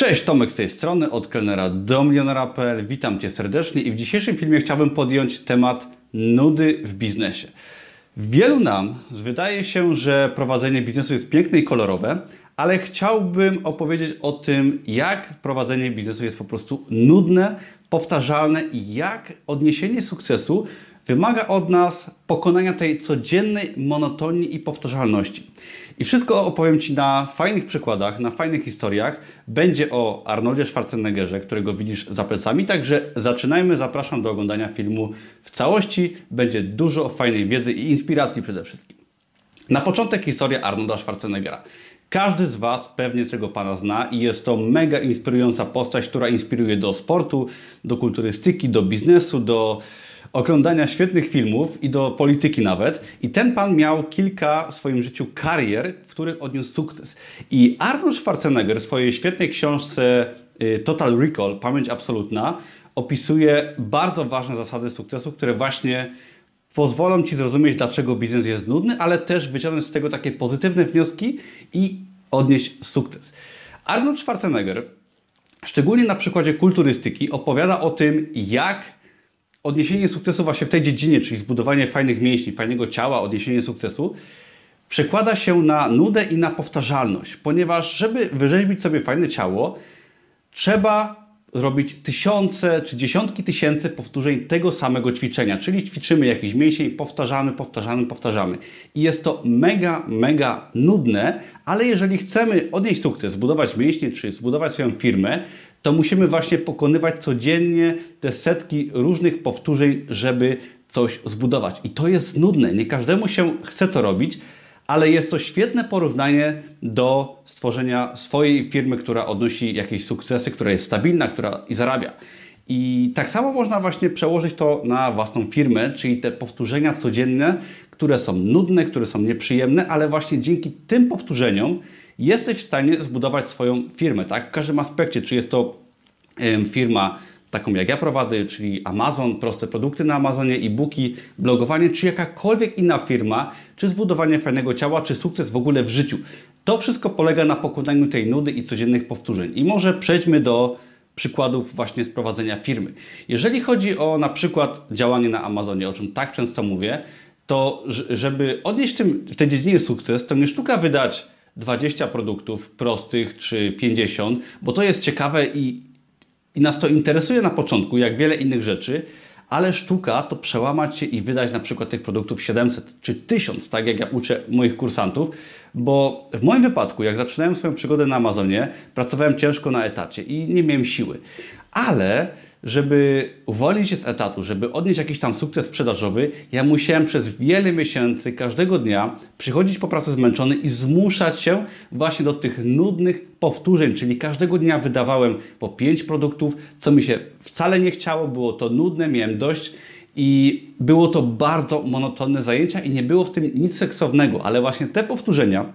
Cześć, Tomek z tej strony, od kelnera do milionera.pl. Witam Cię serdecznie i w dzisiejszym filmie chciałbym podjąć temat nudy w biznesie. Wielu nam wydaje się, że prowadzenie biznesu jest piękne i kolorowe, ale chciałbym opowiedzieć o tym, jak prowadzenie biznesu jest po prostu nudne, powtarzalne i jak odniesienie sukcesu wymaga od nas pokonania tej codziennej monotonii i powtarzalności. I wszystko opowiem Ci na fajnych przykładach, na fajnych historiach. Będzie o Arnoldzie Schwarzeneggerze, którego widzisz za plecami. Także zaczynajmy. Zapraszam do oglądania filmu w całości. Będzie dużo fajnej wiedzy i inspiracji przede wszystkim. Na początek historia Arnolda Schwarzeneggera. Każdy z Was pewnie tego Pana zna i jest to mega inspirująca postać, która inspiruje do sportu, do kulturystyki, do biznesu, do oglądania świetnych filmów i do polityki nawet. I ten pan miał kilka w swoim życiu karier, w których odniósł sukces. I Arnold Schwarzenegger w swojej świetnej książce y, Total Recall, Pamięć Absolutna, opisuje bardzo ważne zasady sukcesu, które właśnie pozwolą Ci zrozumieć, dlaczego biznes jest nudny, ale też wyciągnąć z tego takie pozytywne wnioski i odnieść sukces. Arnold Schwarzenegger, szczególnie na przykładzie kulturystyki, opowiada o tym, jak odniesienie sukcesu właśnie w tej dziedzinie, czyli zbudowanie fajnych mięśni, fajnego ciała, odniesienie sukcesu, przekłada się na nudę i na powtarzalność, ponieważ żeby wyrzeźbić sobie fajne ciało, trzeba robić tysiące czy dziesiątki tysięcy powtórzeń tego samego ćwiczenia, czyli ćwiczymy jakiś mięsień, powtarzamy, powtarzamy, powtarzamy. I jest to mega, mega nudne, ale jeżeli chcemy odnieść sukces, zbudować mięśnie czy zbudować swoją firmę, to musimy właśnie pokonywać codziennie te setki różnych powtórzeń, żeby coś zbudować. I to jest nudne. Nie każdemu się chce to robić, ale jest to świetne porównanie do stworzenia swojej firmy, która odnosi jakieś sukcesy, która jest stabilna, która i zarabia. I tak samo można właśnie przełożyć to na własną firmę, czyli te powtórzenia codzienne, które są nudne, które są nieprzyjemne, ale właśnie dzięki tym powtórzeniom jesteś w stanie zbudować swoją firmę, tak? W każdym aspekcie, czy jest to firma taką jak ja prowadzę, czyli Amazon, proste produkty na Amazonie, e-booki, blogowanie, czy jakakolwiek inna firma, czy zbudowanie fajnego ciała, czy sukces w ogóle w życiu. To wszystko polega na pokonaniu tej nudy i codziennych powtórzeń. I może przejdźmy do przykładów właśnie sprowadzenia firmy. Jeżeli chodzi o na przykład działanie na Amazonie, o czym tak często mówię, to żeby odnieść w tej dziedzinie sukces, to nie sztuka wydać 20 produktów prostych czy 50, bo to jest ciekawe i, i nas to interesuje na początku, jak wiele innych rzeczy, ale sztuka to przełamać się i wydać na przykład tych produktów 700 czy 1000, tak jak ja uczę moich kursantów, bo w moim wypadku, jak zaczynałem swoją przygodę na Amazonie, pracowałem ciężko na etacie i nie miałem siły. Ale żeby uwolnić się z etatu, żeby odnieść jakiś tam sukces sprzedażowy, ja musiałem przez wiele miesięcy, każdego dnia przychodzić po pracy zmęczony i zmuszać się właśnie do tych nudnych powtórzeń, czyli każdego dnia wydawałem po pięć produktów, co mi się wcale nie chciało, było to nudne, miałem dość i było to bardzo monotonne zajęcia i nie było w tym nic seksownego, ale właśnie te powtórzenia,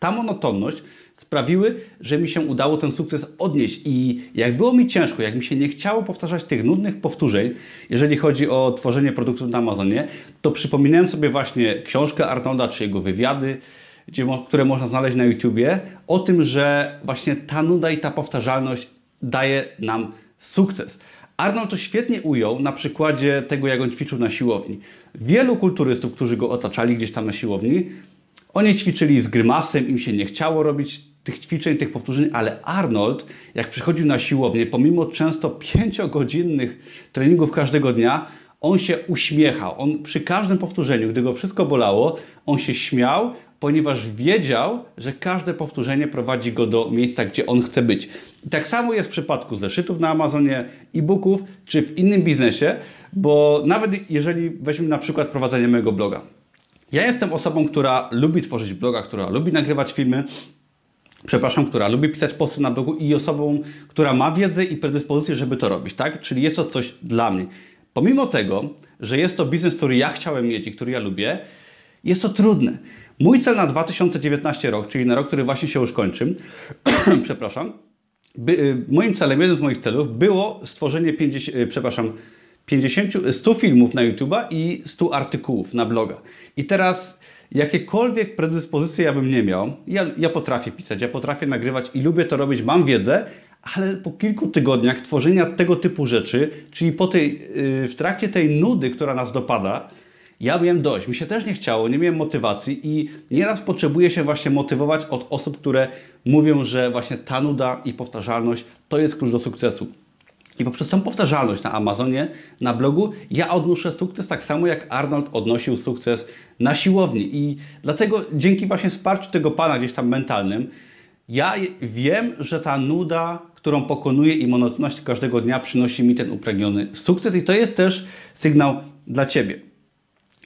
ta monotonność sprawiły, że mi się udało ten sukces odnieść. I jak było mi ciężko, jak mi się nie chciało powtarzać tych nudnych powtórzeń, jeżeli chodzi o tworzenie produktów na Amazonie, to przypominałem sobie właśnie książkę Arnolda czy jego wywiady, które można znaleźć na YouTubie, o tym, że właśnie ta nuda i ta powtarzalność daje nam sukces. Arnold to świetnie ujął na przykładzie tego, jak on ćwiczył na siłowni. Wielu kulturystów, którzy go otaczali gdzieś tam na siłowni, oni ćwiczyli z grymasem, im się nie chciało robić tych ćwiczeń, tych powtórzeń, ale Arnold, jak przychodził na siłownię, pomimo często pięciogodzinnych treningów każdego dnia, on się uśmiechał. On przy każdym powtórzeniu, gdy go wszystko bolało, on się śmiał, ponieważ wiedział, że każde powtórzenie prowadzi go do miejsca, gdzie on chce być. I tak samo jest w przypadku zeszytów na Amazonie, e-booków czy w innym biznesie, bo nawet jeżeli weźmy na przykład prowadzenie mojego bloga. Ja jestem osobą, która lubi tworzyć bloga, która lubi nagrywać filmy, przepraszam, która lubi pisać posty na blogu i osobą, która ma wiedzę i predyspozycję, żeby to robić, tak? Czyli jest to coś dla mnie. Pomimo tego, że jest to biznes, który ja chciałem mieć i który ja lubię, jest to trudne. Mój cel na 2019 rok, czyli na rok, który właśnie się już kończy, przepraszam, by, y, moim celem, jednym z moich celów było stworzenie 50, y, przepraszam, 50, 100 filmów na YouTube'a i 100 artykułów na bloga. I teraz jakiekolwiek predyspozycje ja bym nie miał, ja, ja potrafię pisać, ja potrafię nagrywać i lubię to robić, mam wiedzę, ale po kilku tygodniach tworzenia tego typu rzeczy, czyli po tej, yy, w trakcie tej nudy, która nas dopada, ja miałem dość. Mi się też nie chciało, nie miałem motywacji i nieraz potrzebuję się właśnie motywować od osób, które mówią, że właśnie ta nuda i powtarzalność to jest klucz do sukcesu. I poprzez tą powtarzalność na Amazonie, na blogu, ja odnoszę sukces tak samo jak Arnold odnosił sukces na siłowni. I dlatego dzięki właśnie wsparciu tego pana gdzieś tam mentalnym, ja wiem, że ta nuda, którą pokonuję i monotonność każdego dnia przynosi mi ten upragniony sukces i to jest też sygnał dla Ciebie.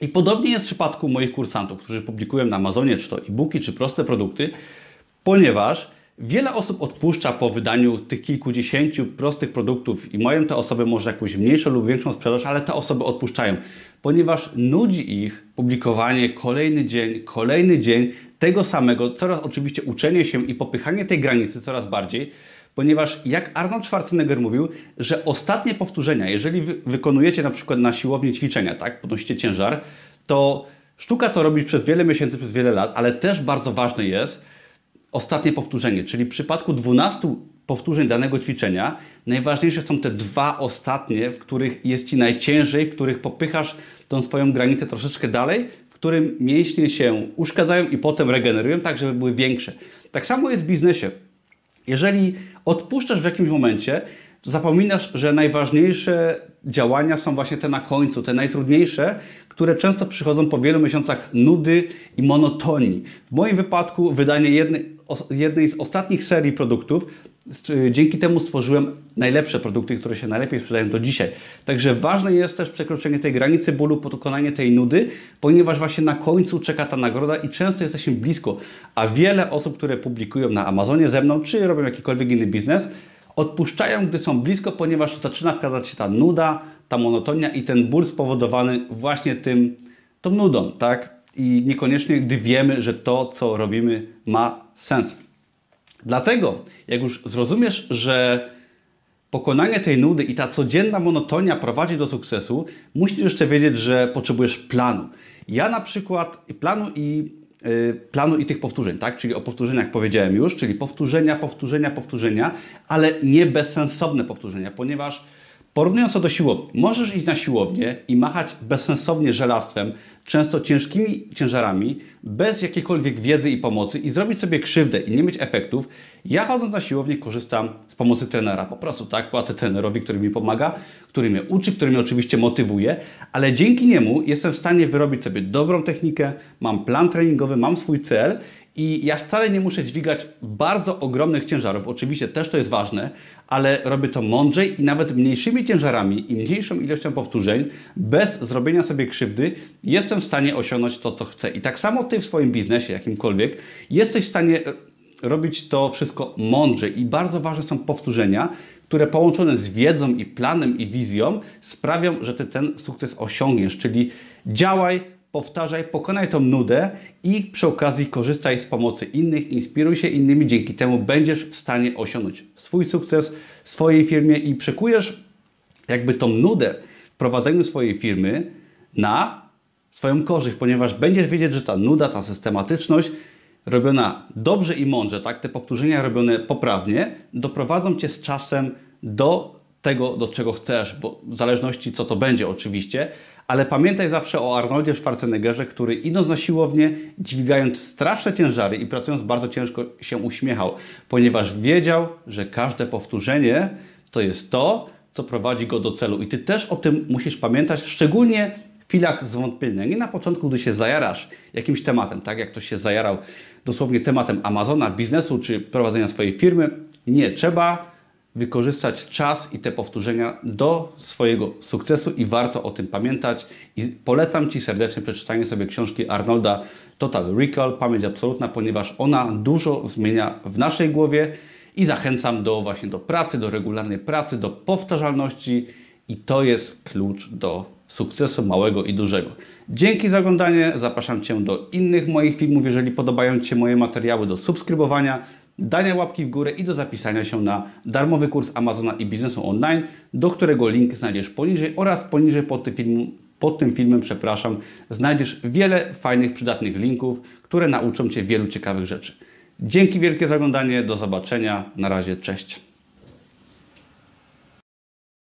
I podobnie jest w przypadku moich kursantów, którzy publikują na Amazonie czy to e-booki, czy proste produkty, ponieważ Wiele osób odpuszcza po wydaniu tych kilkudziesięciu prostych produktów i mają te osoby może jakąś mniejszą lub większą sprzedaż, ale te osoby odpuszczają, ponieważ nudzi ich publikowanie kolejny dzień, kolejny dzień tego samego, coraz oczywiście uczenie się i popychanie tej granicy coraz bardziej, ponieważ jak Arnold Schwarzenegger mówił, że ostatnie powtórzenia, jeżeli wy wykonujecie na przykład na siłowni ćwiczenia, tak, podnosicie ciężar, to sztuka to robić przez wiele miesięcy, przez wiele lat, ale też bardzo ważne jest, ostatnie powtórzenie, czyli w przypadku 12 powtórzeń danego ćwiczenia, najważniejsze są te dwa ostatnie, w których jest Ci najciężej, w których popychasz tą swoją granicę troszeczkę dalej, w którym mięśnie się uszkadzają i potem regenerują, tak żeby były większe. Tak samo jest w biznesie. Jeżeli odpuszczasz w jakimś momencie, to zapominasz, że najważniejsze działania są właśnie te na końcu, te najtrudniejsze, które często przychodzą po wielu miesiącach nudy i monotonii. W moim wypadku wydanie jednej, jednej z ostatnich serii produktów, dzięki temu stworzyłem najlepsze produkty, które się najlepiej sprzedają do dzisiaj. Także ważne jest też przekroczenie tej granicy bólu, pokonanie tej nudy, ponieważ właśnie na końcu czeka ta nagroda i często jesteśmy blisko. A wiele osób, które publikują na Amazonie ze mną, czy robią jakikolwiek inny biznes, odpuszczają, gdy są blisko, ponieważ zaczyna wkradać się ta nuda, ta monotonia i ten ból spowodowany właśnie tym, tą nudą, tak? I niekoniecznie, gdy wiemy, że to, co robimy, ma sens. Dlatego, jak już zrozumiesz, że pokonanie tej nudy i ta codzienna monotonia prowadzi do sukcesu, musisz jeszcze wiedzieć, że potrzebujesz planu. Ja na przykład planu i yy, planu i tych powtórzeń, tak? Czyli o powtórzeniach powiedziałem już, czyli powtórzenia, powtórzenia, powtórzenia, ale nie bezsensowne powtórzenia, ponieważ Porównując to do siłowni, możesz iść na siłownię i machać bezsensownie żelastwem, często ciężkimi ciężarami, bez jakiejkolwiek wiedzy i pomocy i zrobić sobie krzywdę i nie mieć efektów. Ja chodząc na siłownię korzystam z pomocy trenera. Po prostu tak, płacę trenerowi, który mi pomaga, który mnie uczy, który mnie oczywiście motywuje, ale dzięki niemu jestem w stanie wyrobić sobie dobrą technikę, mam plan treningowy, mam swój cel i ja wcale nie muszę dźwigać bardzo ogromnych ciężarów. Oczywiście też to jest ważne, ale robię to mądrzej i nawet mniejszymi ciężarami i mniejszą ilością powtórzeń, bez zrobienia sobie krzywdy, jestem w stanie osiągnąć to, co chcę. I tak samo Ty w swoim biznesie, jakimkolwiek, jesteś w stanie e, robić to wszystko mądrzej. I bardzo ważne są powtórzenia, które połączone z wiedzą i planem i wizją sprawią, że Ty ten sukces osiągniesz. Czyli działaj, powtarzaj, pokonaj tą nudę i przy okazji korzystaj z pomocy innych, inspiruj się innymi, dzięki temu będziesz w stanie osiągnąć swój sukces w swojej firmie i przekujesz jakby tą nudę w prowadzeniu swojej firmy na swoją korzyść, ponieważ będziesz wiedzieć, że ta nuda, ta systematyczność robiona dobrze i mądrze, tak, te powtórzenia robione poprawnie, doprowadzą Cię z czasem do tego, do czego chcesz, bo w zależności co to będzie oczywiście, ale pamiętaj zawsze o Arnoldzie Schwarzeneggerze, który idąc na siłownię, dźwigając straszne ciężary i pracując bardzo ciężko się uśmiechał, ponieważ wiedział, że każde powtórzenie to jest to, co prowadzi go do celu. I Ty też o tym musisz pamiętać, szczególnie w chwilach zwątpienia. Nie na początku, gdy się zajarasz jakimś tematem, tak jak ktoś się zajarał dosłownie tematem Amazona, biznesu czy prowadzenia swojej firmy. Nie, trzeba wykorzystać czas i te powtórzenia do swojego sukcesu i warto o tym pamiętać. I polecam Ci serdecznie przeczytanie sobie książki Arnolda Total Recall, pamięć absolutna, ponieważ ona dużo zmienia w naszej głowie i zachęcam do właśnie do pracy, do regularnej pracy, do powtarzalności i to jest klucz do sukcesu małego i dużego. Dzięki za oglądanie, zapraszam Cię do innych moich filmów, jeżeli podobają Ci się moje materiały, do subskrybowania, dania łapki w górę i do zapisania się na darmowy kurs Amazona i biznesu online, do którego link znajdziesz poniżej oraz poniżej pod tym, pod tym filmem, przepraszam, znajdziesz wiele fajnych, przydatnych linków, które nauczą Cię wielu ciekawych rzeczy. Dzięki wielkie za oglądanie, do zobaczenia, na razie, cześć.